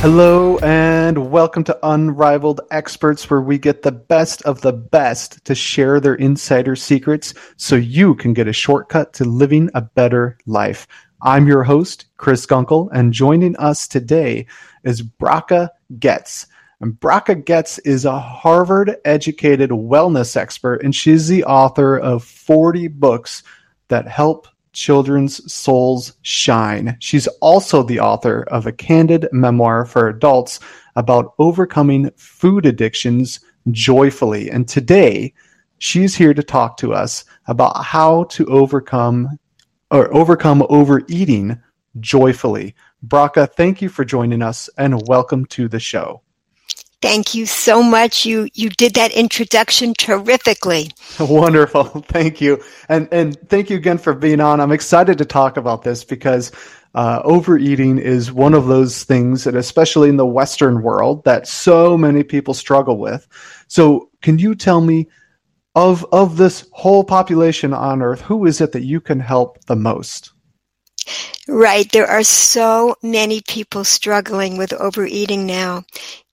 Hello and welcome to Unrivaled Experts, where we get the best of the best to share their insider secrets so you can get a shortcut to living a better life. I'm your host, Chris Gunkel, and joining us today is Bracha Goetz. And Bracha Goetz is a Harvard educated wellness expert, and she's the author of 40 books that help children's souls shine. She's also the author of a candid memoir for adults about overcoming food addictions joyfully. And today, she's here to talk to us about how to overcome or overcome overeating joyfully. Bracha, thank you for joining us and welcome to the show. Thank you so much. You you did that introduction terrifically. Wonderful. Thank you. And and thank you again for being on. I'm excited to talk about this because uh, overeating is one of those things, and especially in the Western world, that so many people struggle with. So, can you tell me of of this whole population on Earth, who is it that you can help the most? Right. There are so many people struggling with overeating now.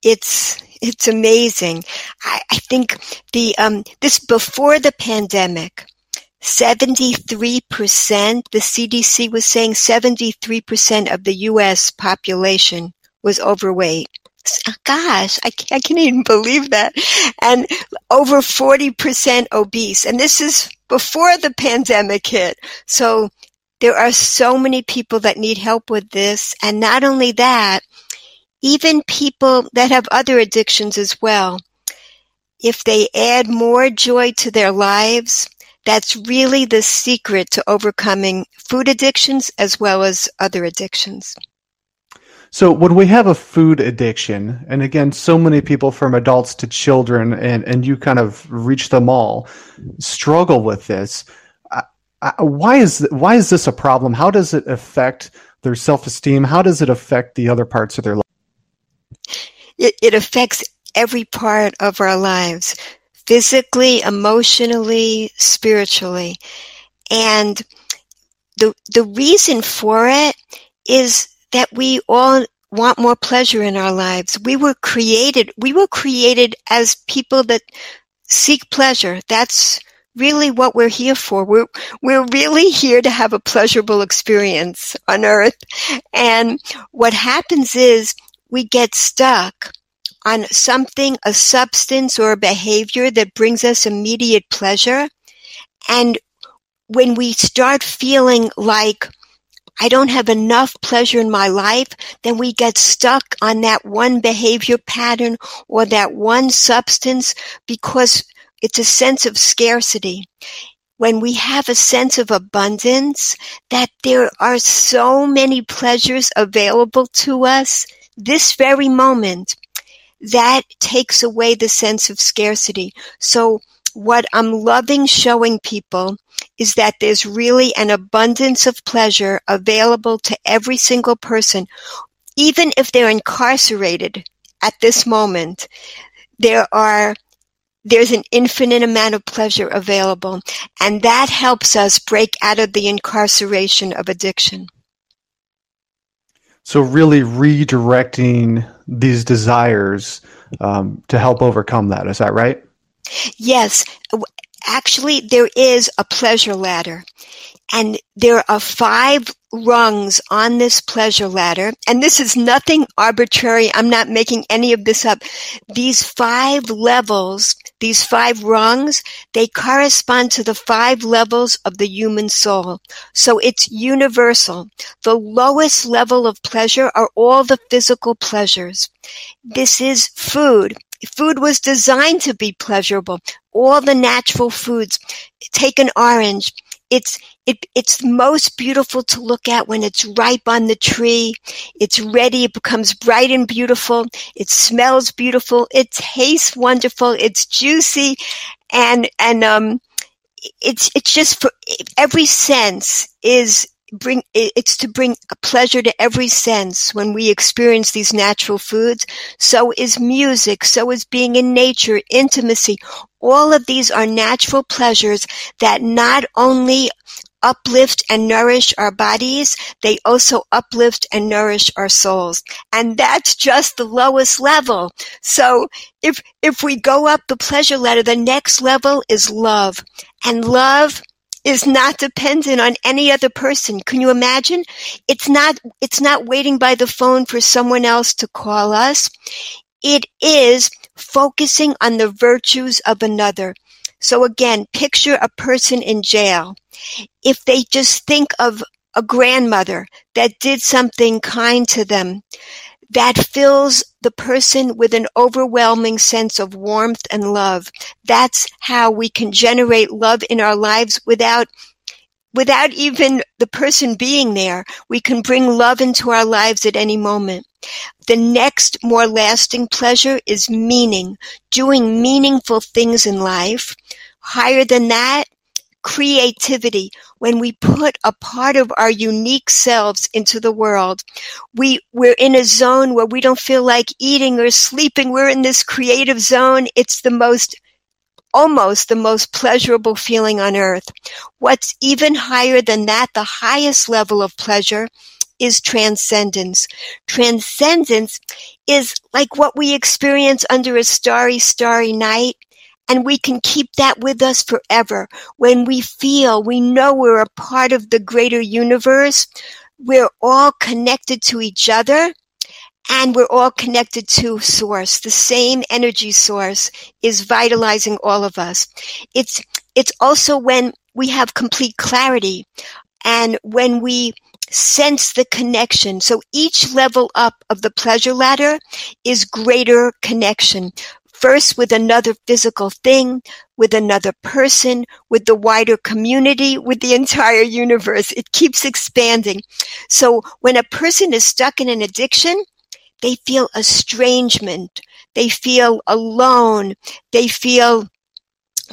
It's, it's amazing. I, I think the, um, this before the pandemic, 73%, the CDC was saying 73% of the US population was overweight. Gosh, I can't, I can't even believe that. And over 40% obese. And this is before the pandemic hit. So there are so many people that need help with this. And not only that, even people that have other addictions as well. If they add more joy to their lives, that's really the secret to overcoming food addictions as well as other addictions. So when we have a food addiction, and again, so many people from adults to children, and, and you kind of reach them all, struggle with this why is why is this a problem? How does it affect their self esteem? How does it affect the other parts of their life? It, it affects every part of our lives, physically, emotionally, spiritually, and the the reason for it is that we all want more pleasure in our lives. We were created. We were created as people that seek pleasure. That's really what we're here for. We're, we're really here to have a pleasurable experience on earth. And what happens is we get stuck on something, a substance or a behavior that brings us immediate pleasure. And when we start feeling like I don't have enough pleasure in my life, then we get stuck on that one behavior pattern or that one substance because it's a sense of scarcity. When we have a sense of abundance, that there are so many pleasures available to us this very moment, that takes away the sense of scarcity. So what I'm loving showing people is that there's really an abundance of pleasure available to every single person, even if they're incarcerated at this moment. There are there's an infinite amount of pleasure available, and that helps us break out of the incarceration of addiction. So, really redirecting these desires um, to help overcome that. Is that right? Yes. Actually, there is a pleasure ladder. And there are five rungs on this pleasure ladder. And this is nothing arbitrary. I'm not making any of this up. These five levels, these five rungs, they correspond to the five levels of the human soul. So it's universal. The lowest level of pleasure are all the physical pleasures. This is food. Food was designed to be pleasurable. All the natural foods. Take an orange it's it, it's most beautiful to look at when it's ripe on the tree. It's ready. It becomes bright and beautiful. It smells beautiful. It tastes wonderful. It's juicy, and and um, it's it's just for every sense is bring it's to bring a pleasure to every sense when we experience these natural foods so is music so is being in nature intimacy all of these are natural pleasures that not only uplift and nourish our bodies, they also uplift and nourish our souls. And that's just the lowest level. So if, if we go up the pleasure ladder, the next level is love. And love is not dependent on any other person. Can you imagine? It's not, it's not waiting by the phone for someone else to call us. It is focusing on the virtues of another. So again, picture a person in jail. If they just think of a grandmother that did something kind to them, that fills the person with an overwhelming sense of warmth and love. That's how we can generate love in our lives without without even the person being there. We can bring love into our lives at any moment. The next more lasting pleasure is meaning, doing meaningful things in life. Higher than that, creativity. When we put a part of our unique selves into the world, we, we're in a zone where we don't feel like eating or sleeping. We're in this creative zone. It's the most almost the most pleasurable feeling on earth. What's even higher than that, the highest level of pleasure, is transcendence. Transcendence is like what we experience under a starry, starry night. And we can keep that with us forever. When we feel, we know we're a part of the greater universe. We're all connected to each other and we're all connected to source. The same energy source is vitalizing all of us. It's, it's also when we have complete clarity and when we sense the connection. So each level up of the pleasure ladder is greater connection. First with another physical thing, with another person, with the wider community, with the entire universe. It keeps expanding. So when a person is stuck in an addiction, they feel estrangement. They feel alone. They feel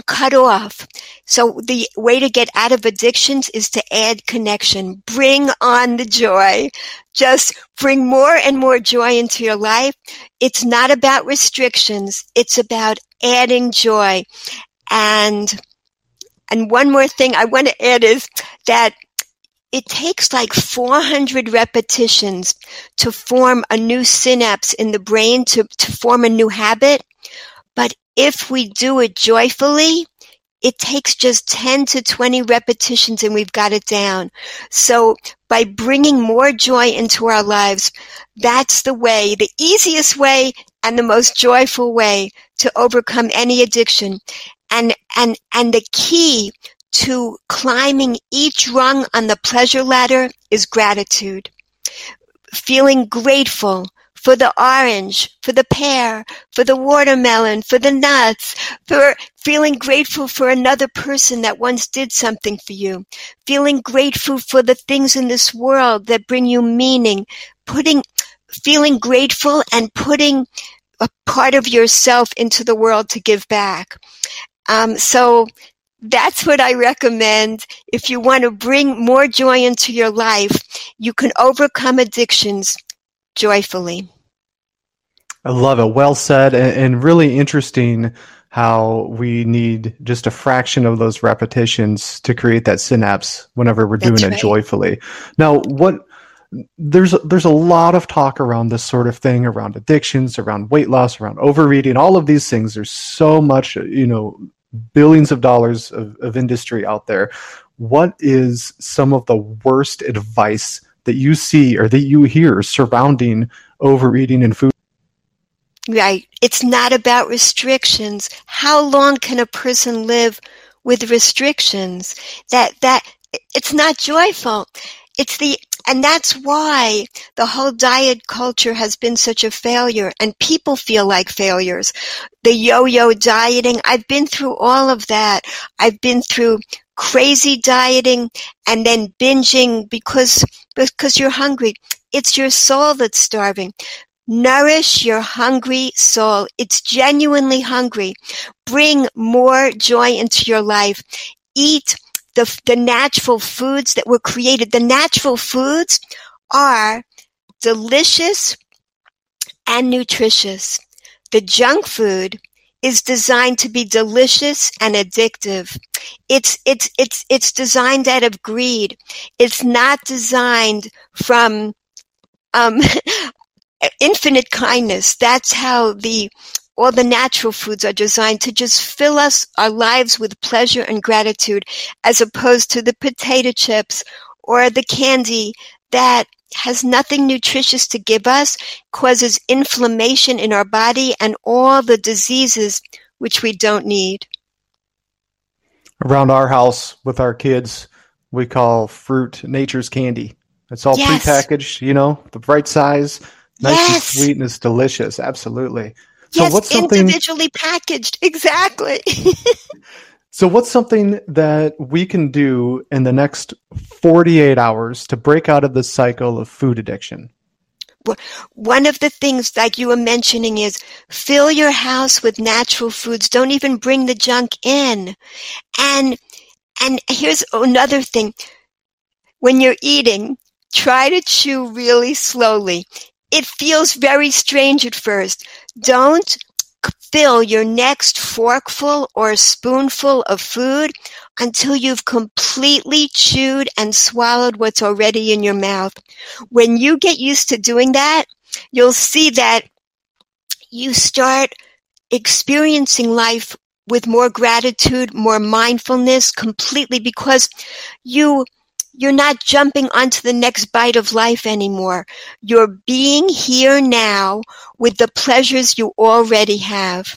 cut off. So the way to get out of addictions is to add connection. Bring on the joy. Just bring more and more joy into your life. It's not about restrictions. It's about adding joy. And, and one more thing I want to add is that it takes like 400 repetitions to form a new synapse in the brain to, to form a new habit. But if we do it joyfully, it takes just 10 to 20 repetitions and we've got it down. So by bringing more joy into our lives, that's the way, the easiest way and the most joyful way to overcome any addiction. And, and, and the key to climbing each rung on the pleasure ladder is gratitude. Feeling grateful for the orange, for the pear, for the watermelon, for the nuts, for feeling grateful for another person that once did something for you, feeling grateful for the things in this world that bring you meaning, putting, feeling grateful and putting a part of yourself into the world to give back. Um, so that's what I recommend. If you want to bring more joy into your life, you can overcome addictions joyfully. I love it. Well said, and, really interesting how we need just a fraction of those repetitions to create that synapse whenever we're doing it joyfully. Now, what there's there's a lot of talk around this sort of thing around addictions around weight loss around overeating all of these things there's so much you know billions of dollars of, of industry out there. What is some of the worst advice that you see or that you hear surrounding overeating and food? Right. It's not about restrictions. How long can a person live with restrictions? That, that, it's not joyful. It's the and that's why the whole diet culture has been such a failure and people feel like failures. The yo-yo dieting, I've been through all of that. I've been through crazy dieting and then binging because, because you're hungry. It's your soul that's starving. Nourish your hungry soul. It's genuinely hungry. Bring more joy into your life. Eat the, the natural foods that were created. The natural foods are delicious and nutritious. The junk food is designed to be delicious and addictive. It's, it's, it's, it's designed out of greed. It's not designed from, um, infinite kindness. That's how the, all the natural foods are designed to just fill us, our lives with pleasure and gratitude, as opposed to the potato chips or the candy that has nothing nutritious to give us, causes inflammation in our body and all the diseases which we don't need. Around our house with our kids, we call fruit nature's candy. It's all yes. prepackaged, you know, the right size, nice yes. and sweet, and it's delicious. Absolutely. So yes, what's something individually packaged? Exactly. So, what's something that we can do in the next 48 hours to break out of the cycle of food addiction? One of the things, like you were mentioning, is fill your house with natural foods. Don't even bring the junk in. And, and here's another thing. When you're eating, try to chew really slowly. It feels very strange at first. Don't fill your next forkful or spoonful of food until you've completely chewed and swallowed what's already in your mouth. When you get used to doing that, you'll see that you start experiencing life with more gratitude, more mindfulness completely because you you're not jumping onto the next bite of life anymore. You're being here now with the pleasures you already have.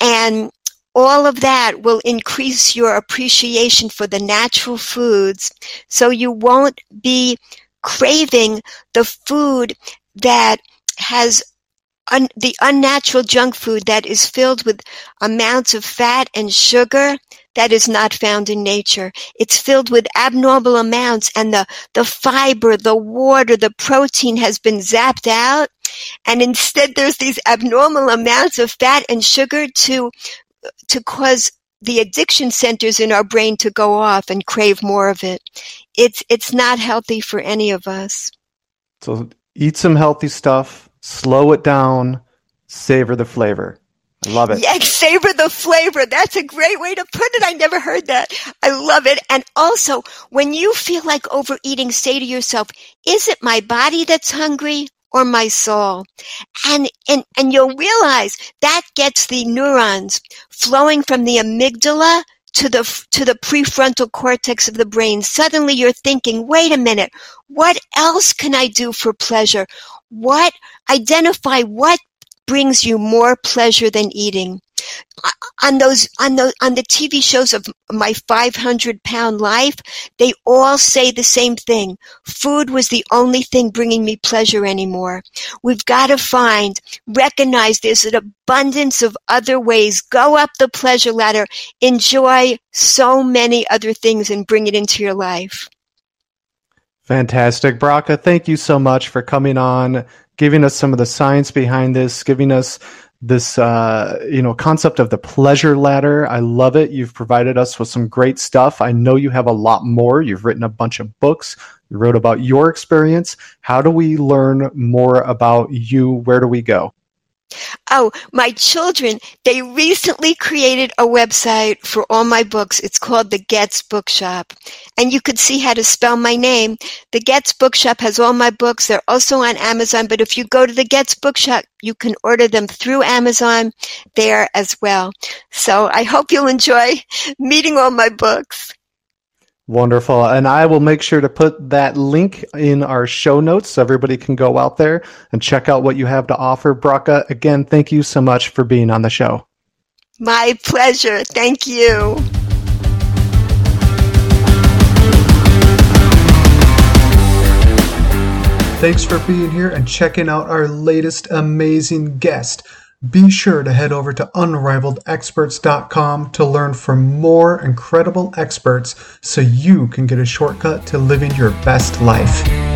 And all of that will increase your appreciation for the natural foods so you won't be craving the food that has un- the unnatural junk food that is filled with amounts of fat and sugar that is not found in nature. It's filled with abnormal amounts and the, the fiber, the water, the protein has been zapped out. And instead there's these abnormal amounts of fat and sugar to, to cause the addiction centers in our brain to go off and crave more of it. It's, it's not healthy for any of us. So eat some healthy stuff, slow it down, savor the flavor. Love it. Yeah, savor the flavor. That's a great way to put it. I never heard that. I love it. And also, when you feel like overeating, say to yourself, is it my body that's hungry or my soul? And, and, and you'll realize that gets the neurons flowing from the amygdala to the to the prefrontal cortex of the brain suddenly you're thinking wait a minute what else can i do for pleasure what identify what brings you more pleasure than eating. On those, on the, on the TV shows of my 500 pound life, they all say the same thing. Food was the only thing bringing me pleasure anymore. We've got to find, recognize there's an abundance of other ways. Go up the pleasure ladder. Enjoy so many other things and bring it into your life. Fantastic. Bracha, thank you so much for coming on giving us some of the science behind this, giving us this uh, you know concept of the pleasure ladder. I love it. You've provided us with some great stuff. I know you have a lot more. You've written a bunch of books. You wrote about your experience. How do we learn more about you? Where do we go? Oh, my children, they recently created a website for all my books. It's called the Goetz Bookshop. And you could see how to spell my name. The Goetz Bookshop has all my books. They're also on Amazon, but if you go to the Goetz Bookshop, you can order them through Amazon there as well. So I hope you'll enjoy meeting all my books. Wonderful. And I will make sure to put that link in our show notes so everybody can go out there and check out what you have to offer. Bracha, again, thank you so much for being on the show. My pleasure. Thank you. Thanks for being here and checking out our latest amazing guest. Be sure to head over to unrivaledexperts.com to learn from more incredible experts so you can get a shortcut to living your best life.